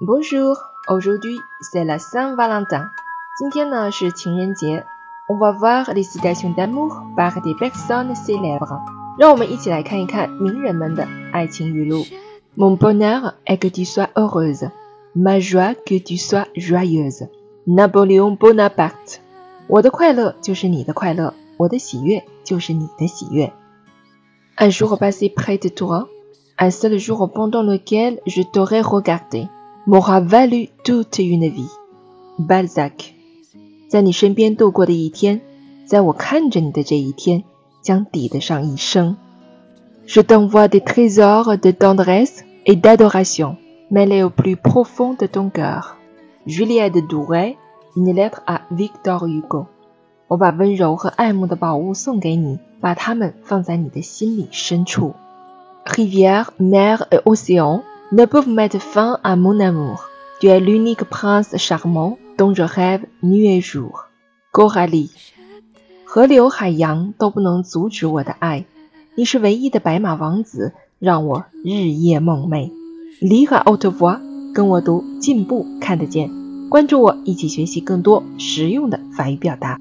Bonjour, aujourd'hui c'est la Saint-Valentin. 今天呢是情人节。On va voir les citations d'amour par des personnes célèbres. 让我们一起来看一看名人们的爱情语录。Mon bonheur est que tu sois heureuse. Ma joie que tu sois joyeuse. Napoléon Bonaparte. 我的快乐就是你的快乐，我的喜悦就是你的喜悦。Un jour passé près de toi, un seul jour pendant lequel je t'aurais regardé. m'aura valu toute une vie. Balzac，在你身边度过的一天，在我看着你的这一天，将抵得上一生。Je t'envoie des trésors de tendresse et d'adoration mêlés au plus profond de ton cœur. Juliette Douret, une lettre à Victor Hugo。我把温柔和爱慕的宝物送给你，把它们放在你的心里深处。Rivière, mer et océan。 Ne peuvent mettre fin à mon amour. Tu es l'unique prince charmant dont je rêve nuit et jour. Coralie，河流海洋都不能阻止我的爱，你是唯一的白马王子，让我日夜梦寐。Lire haute voix，跟我读进步看得见，关注我，一起学习更多实用的法语表达。